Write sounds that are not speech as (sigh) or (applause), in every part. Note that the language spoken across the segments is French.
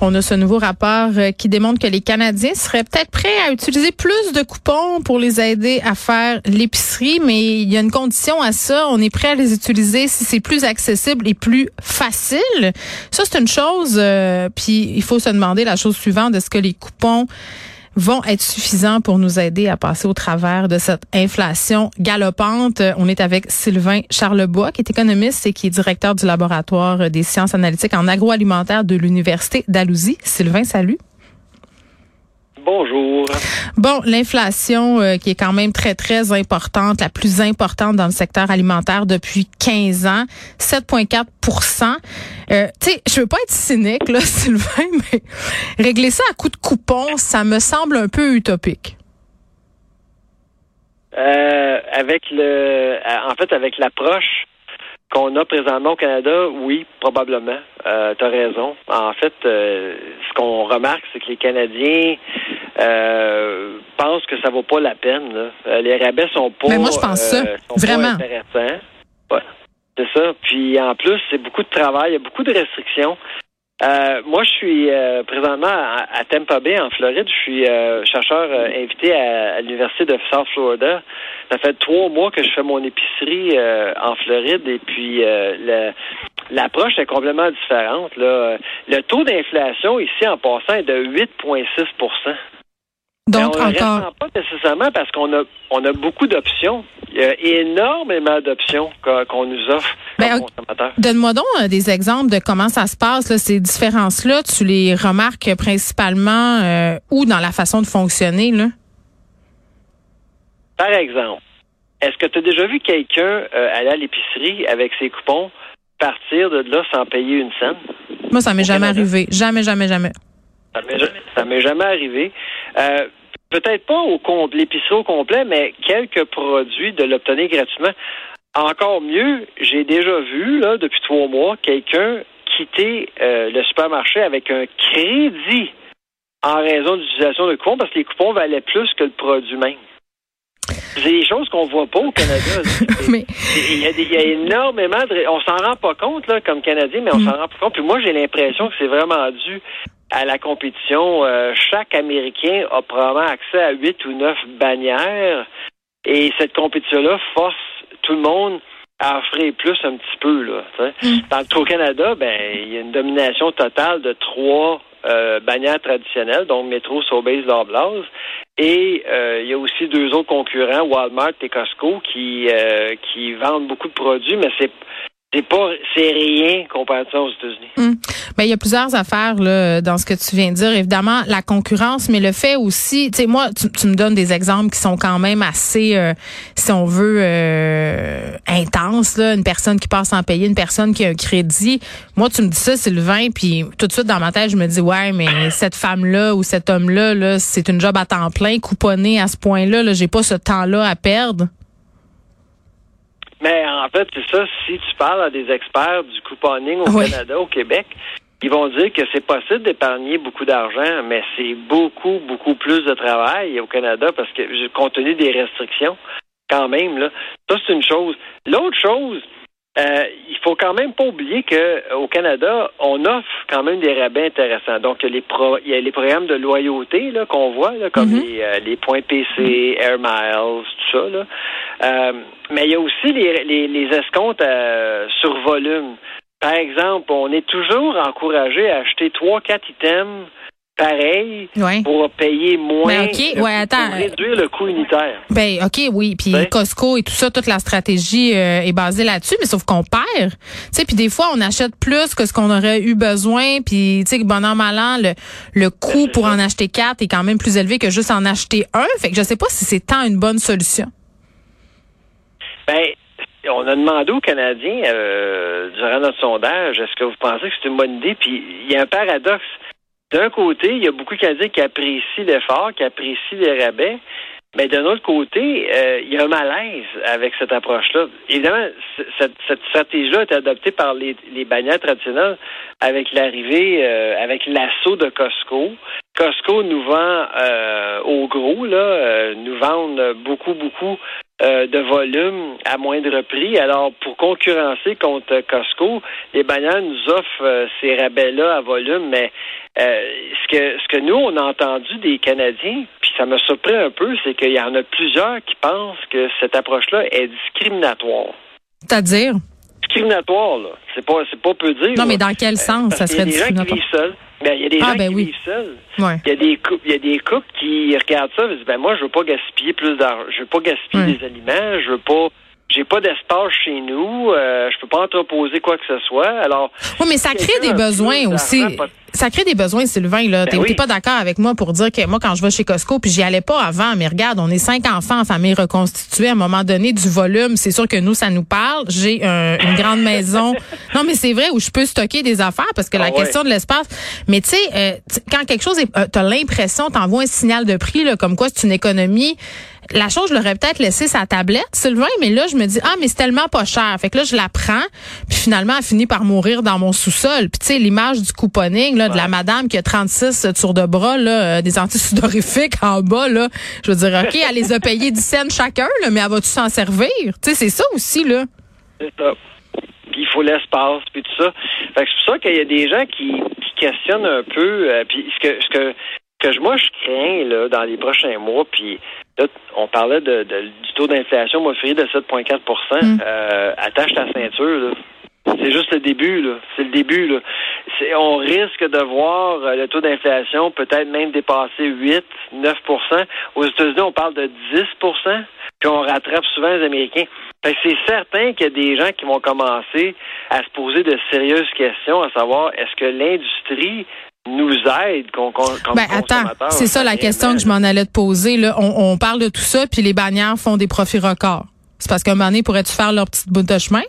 On a ce nouveau rapport euh, qui démontre que les Canadiens seraient peut-être prêts à utiliser plus de coupons pour les aider à faire l'épicerie, mais il y a une condition à ça. On est prêt à les utiliser si c'est plus accessible et plus facile. Ça, c'est une chose. euh, puis il faut se demander la chose suivante est-ce que les coupons vont être suffisants pour nous aider à passer au travers de cette inflation galopante. On est avec Sylvain Charlebois, qui est économiste et qui est directeur du laboratoire des sciences analytiques en agroalimentaire de l'Université d'Alousie. Sylvain, salut. Bon, l'inflation euh, qui est quand même très, très importante, la plus importante dans le secteur alimentaire depuis 15 ans, 7,4 euh, Tu sais, je veux pas être cynique, là, (laughs) Sylvain, mais régler ça à coup de coupon, ça me semble un peu utopique. Euh, avec le, en fait, avec l'approche qu'on a présentement au Canada, oui, probablement. Euh, tu as raison. En fait, euh, ce qu'on remarque, c'est que les Canadiens euh, pensent que ça vaut pas la peine. Là. Euh, Les rabais sont pas, Mais moi, je pense ça. Vraiment. intéressants. Ouais, c'est ça. Puis en plus, c'est beaucoup de travail, il y a beaucoup de restrictions. Euh, moi, je suis euh, présentement à, à Tampa Bay, en Floride. Je suis euh, chercheur euh, invité à, à l'Université de South Florida. Ça fait trois mois que je fais mon épicerie euh, en Floride et puis euh, l'approche est complètement différente. Là. Le taux d'inflation ici, en passant, est de 8,6% Donc, on ne ressent pas nécessairement parce qu'on a, on a beaucoup d'options. Il y a énormément d'options qu'on nous offre Ben, donne-moi donc euh, des exemples de comment ça se passe, là, ces différences-là. Tu les remarques principalement euh, où dans la façon de fonctionner, là? Par exemple, est-ce que tu as déjà vu quelqu'un euh, aller à l'épicerie avec ses coupons partir de là sans payer une scène? Moi, ça m'est jamais Canada. arrivé. Jamais, jamais, jamais. Ça m'est jamais arrivé. Euh, Peut-être pas au com- l'épicerie au complet, mais quelques produits de l'obtenir gratuitement. Encore mieux, j'ai déjà vu, là, depuis trois mois, quelqu'un quitter euh, le supermarché avec un crédit en raison de l'utilisation de coupons parce que les coupons valaient plus que le produit même. C'est des choses qu'on voit pas au Canada. (laughs) Mais Il y, a des- il y a énormément de. On s'en rend pas compte, là, comme Canadien, mais on s'en rend pas compte. Puis moi, j'ai l'impression que c'est vraiment dû à la compétition. Euh, chaque Américain a probablement accès à huit ou neuf bannières. Et cette compétition-là force tout le monde à offrir plus un petit peu. Là, sais. Dans le Canada, ben, il y a une domination totale de trois euh, bannières traditionnelles, donc Metro, Sobeys, Loblaws. Et euh, il y a aussi deux autres concurrents, Walmart et Costco, qui euh, qui vendent beaucoup de produits, mais c'est c'est pas c'est rien comparativement aux États-Unis. Hum. Ben, il y a plusieurs affaires là, dans ce que tu viens de dire. Évidemment, la concurrence, mais le fait aussi, tu sais, moi, tu, me donnes des exemples qui sont quand même assez, euh, si on veut, euh, intenses. Là. Une personne qui passe sans payer, une personne qui a un crédit. Moi, tu me dis ça, Sylvain, puis tout de suite dans ma tête, je me dis, ouais, mais cette femme-là ou cet homme-là, là, c'est une job à temps plein, couponné à ce point-là. Là, j'ai pas ce temps-là à perdre. Mais en fait, c'est ça, si tu parles à des experts du couponing au Oui. Canada, au Québec, ils vont dire que c'est possible d'épargner beaucoup d'argent, mais c'est beaucoup, beaucoup plus de travail au Canada parce que compte tenu des restrictions, quand même, là, ça c'est une chose. L'autre chose, euh, il faut quand même pas oublier que au Canada, on offre quand même des rabais intéressants. Donc, il y a les, pro- il y a les programmes de loyauté là, qu'on voit, là, comme Mhm. les, euh, les points PC, Air Miles, tout ça. Là. Euh, mais il y a aussi les, les, les escomptes euh, sur volume. Par exemple, on est toujours encouragé à acheter trois, quatre items pareils Ouais. pour payer moins, Mais OK, euh, ouais, pour attends. réduire le coût unitaire. Ben OK, oui, puis Ouais. Costco et tout ça, toute la stratégie euh, est basée là-dessus, mais sauf qu'on perd. Tu sais, puis des fois on achète plus que ce qu'on aurait eu besoin, puis tu sais, bon an mal an, le le coût pour en acheter quatre est quand même plus élevé que juste en acheter un. Fait que je sais pas si c'est tant une bonne solution. Ben, on a demandé aux Canadiens euh, durant notre sondage, est-ce que vous pensez que c'est une bonne idée? Puis il y a un paradoxe. D'un côté, il y a beaucoup de Canadiens qui apprécient l'effort, qui apprécient les rabais. Mais d'un autre côté, euh, il y a un malaise avec cette approche-là. Évidemment, cette, cette stratégie-là est adoptée par les, les bannières traditionnelles avec l'arrivée, euh, avec l'assaut de Costco. Costco nous vend euh, au gros, là, euh, nous vendent beaucoup, beaucoup euh, de volume à moindre prix. Alors, pour concurrencer contre Costco, les bannières nous offrent euh, ces rabais-là à volume, mais ce que ce que nous on a entendu des Canadiens, puis ça me surprend un peu, c'est qu'il y en a plusieurs qui pensent que cette approche-là est discriminatoire. C'est-à-dire? Discriminatoire, là. C'est pas c'est pas peu dire. Non, mais dans quel sens ça serait discriminatoire? Ben, il y a des Ah, gens ben qui oui. vivent seuls. Ouais. Il y a des couples, il y a des couples qui regardent ça et disent ben moi je veux pas gaspiller plus d'argent, je veux pas gaspiller Ouais. des aliments, je veux pas j'ai pas d'espace chez nous, euh, je peux pas entreposer quoi que ce soit. Alors Oui, mais ça crée des besoins aussi. pas- Ça crée des besoins, Sylvain. Là, Ben t'es oui. pas d'accord avec moi pour dire que moi, quand je vais chez Costco, puis j'y allais pas avant, mais regarde, on est cinq enfants en famille reconstituée. À un moment donné, du volume, c'est sûr que nous, ça nous parle. J'ai un- une grande maison. (laughs) Non, mais c'est vrai où je peux stocker des affaires parce que Ah la ouais. question de l'espace. Mais tu sais, euh, quand quelque chose est, euh, t'as l'impression, t'envoies un signal de prix là, comme quoi c'est une économie. La chose, je l'aurais peut-être laissé sa tablette, Sylvain, mais là, je me dis, ah, mais c'est tellement pas cher. Fait que là, je la prends, puis finalement, elle finit par mourir dans mon sous-sol. Puis tu sais, l'image du couponing, là, de la madame qui a 36 tours de bras, là, euh, des antisudorifiques (laughs) en bas, là. Je veux dire, OK, elle les a payés 10 cents chacun, là, mais elle va-tu s'en servir? Tu sais, c'est ça aussi, là. C'est ça. Puis il faut l'espace, puis tout ça. Fait que c'est pour ça qu'il y a des gens qui, qui questionnent un peu. euh, puis ce que, ce que, que moi je crains là dans les prochains mois, puis là on parlait de, de- du taux d'inflation mois février de 7,4 Mm. euh, Attache ta ceinture là. C'est juste le début, là. C'est le début, là. On risque de voir euh, le taux d'inflation peut-être même dépasser 8, 9% Aux États-Unis, on parle de 10% puis on rattrape souvent les Américains. Fait que c'est certain qu'il y a des gens qui vont commencer à se poser de sérieuses questions, à savoir est-ce que l'industrie nous aide qu'on, comme Ben attends, c'est ça la question que je m'en allais te poser. Là. On, on parle de tout ça, puis les bannières font des profits records. C'est parce qu'à un moment donné, pourrais-tu faire leur petite bout de chemin?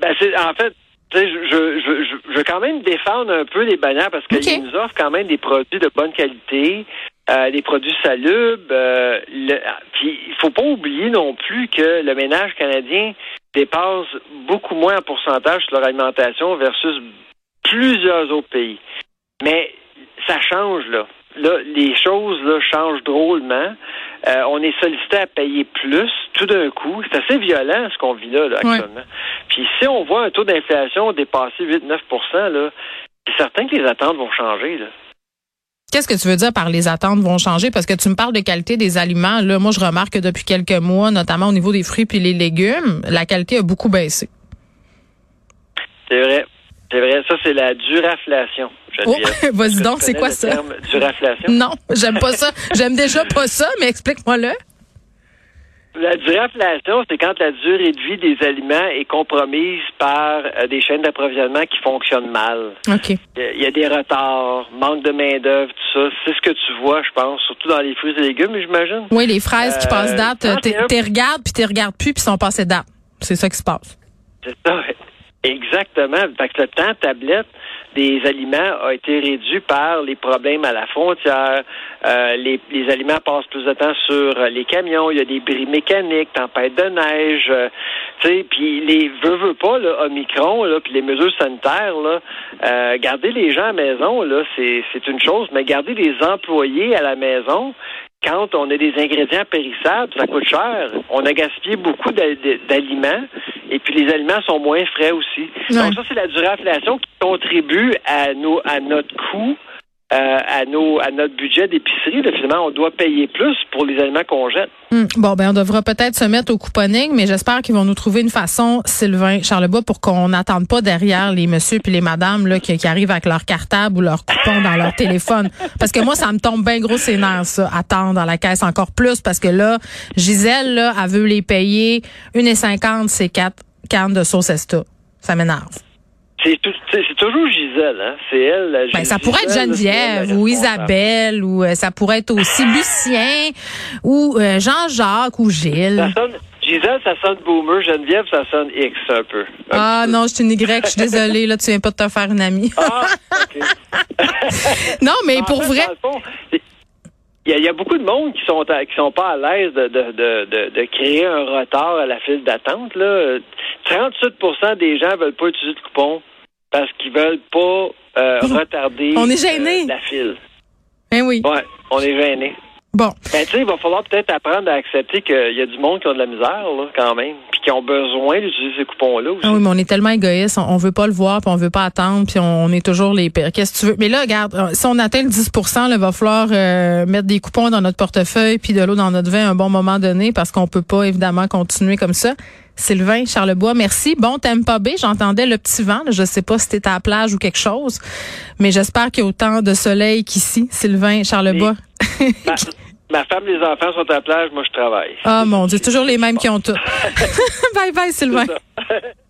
Ben, c'est, en fait, tu sais, je, je, je, je- veux quand même défendre un peu les bannières parce qu'ils nous offrent quand même des produits de bonne qualité, euh, des produits salubres. Euh, le- puis il faut pas oublier non plus que le ménage canadien dépasse beaucoup moins en pourcentage sur leur alimentation versus plusieurs autres pays. Mais ça change là. Là, les choses là, changent drôlement. Euh, on est sollicité à payer plus tout d'un coup. C'est assez violent ce qu'on vit là, là, Ouais. actuellement. Puis si on voit un taux d'inflation dépasser 8-9% là, c'est certain que les attentes vont changer. Là. Qu'est-ce que tu veux dire par les attentes vont changer? Parce que tu me parles de qualité des aliments. Là, moi, je remarque que depuis quelques mois, notamment au niveau des fruits puis les légumes, la qualité a beaucoup baissé. C'est vrai. C'est vrai. Ça, c'est la duraflation. Oh, (laughs) vas-y donc, tu c'est quoi le ça? terme Duraflation? Non, j'aime pas ça. J'aime déjà pas ça, mais explique-moi-le. La duraflation, c'est quand la durée de vie des aliments est compromise par euh, des chaînes d'approvisionnement qui fonctionnent mal. OK. Il y a des retards, manque de main-d'œuvre, tout ça. C'est ce que tu vois, je pense, surtout dans les fruits et légumes, j'imagine. Oui, les fraises qui Euh, passent date, t'es un- t'es regardes puis t'es regardes plus puis sont passées date. C'est ça qui se passe. C'est ça. Exactement. Fait que le temps tablette des aliments a été réduit par les problèmes à la frontière. Euh, les, les aliments passent plus de temps sur les camions. Il y a des bris mécaniques, tempête de neige. euh, tu sais, puis les veut veut pas là, Omicron là, puis les mesures sanitaires là, euh, garder les gens à la maison là, c'est c'est une chose, mais garder les employés à la maison, quand on a des ingrédients périssables, ça coûte cher. On a gaspillé beaucoup d'a- d'aliments et puis les aliments sont moins frais aussi. Ouais. Donc ça, c'est la durinflation qui contribue à, nos, à notre coût, euh, à, nos, à notre budget d'épicerie. Finalement, on doit payer plus pour les aliments qu'on jette. Hum, Bon, ben on devra peut-être se mettre au couponing, mais j'espère qu'ils vont nous trouver une façon, Sylvain Charlebois, pour qu'on n'attende pas derrière les messieurs puis les madames là, qui, qui arrivent avec leur cartable ou leur coupon dans leur téléphone. Parce que moi, ça me tombe bien gros ses nerfs, ça, attendre à la caisse encore plus, parce que là, Gisèle, là, elle veut les payer 1,50, c'est quatre cannes de sauce Esta. Ça m'énerve. C'est tout- toujours Gisèle, hein? C'est elle. la Ben, ça Gisèle, pourrait être Geneviève ou. Isabelle ou euh, ça pourrait être aussi Lucien ou euh, Jean-Jacques ou Gilles. Ça sonne, Gisèle, ça sonne boomer. Geneviève, ça sonne X un peu. Ah peu. non, je suis une Y, je suis désolée, là, tu viens pas de te faire une amie. Ah, OK. (laughs) non, mais En pour fait, vrai. fond, Il y, a, il y a beaucoup de monde qui sont à- qui sont pas à l'aise de, de, de, de, de créer un retard à la file d'attente. Là. 38% des gens veulent pas utiliser de coupon parce qu'ils veulent pas euh, (laughs) retarder On est euh, la file. Eh oui. Ouais, on est gênés. Bon. Ben, tu sais, il va falloir peut-être apprendre à accepter qu'il y a du monde qui ont de la misère, là, quand même, puis qui ont besoin d'utiliser ces coupons-là aussi. Ah oui, mais on est tellement égoïste, on, on veut pas le voir, puis on veut pas attendre, puis on, on est toujours les pires. Qu'est-ce que tu veux? Mais là, regarde, euh, si on atteint le 10 là, il va falloir euh, mettre des coupons dans notre portefeuille puis de l'eau dans notre vin à un bon moment donné, parce qu'on peut pas, évidemment, continuer comme ça. Sylvain Charlebois, merci. Bon, t'aimes pas B, j'entendais le petit vent. là. Je sais pas si t'es à la plage ou quelque chose, mais j'espère qu'il y a autant de soleil qu'ici. Sylvain Charlebois. Ma, (laughs) ma femme les enfants sont à la plage, moi je travaille. Ah mon Dieu, toujours les mêmes qui ont tout. (laughs) bye bye Sylvain. (laughs)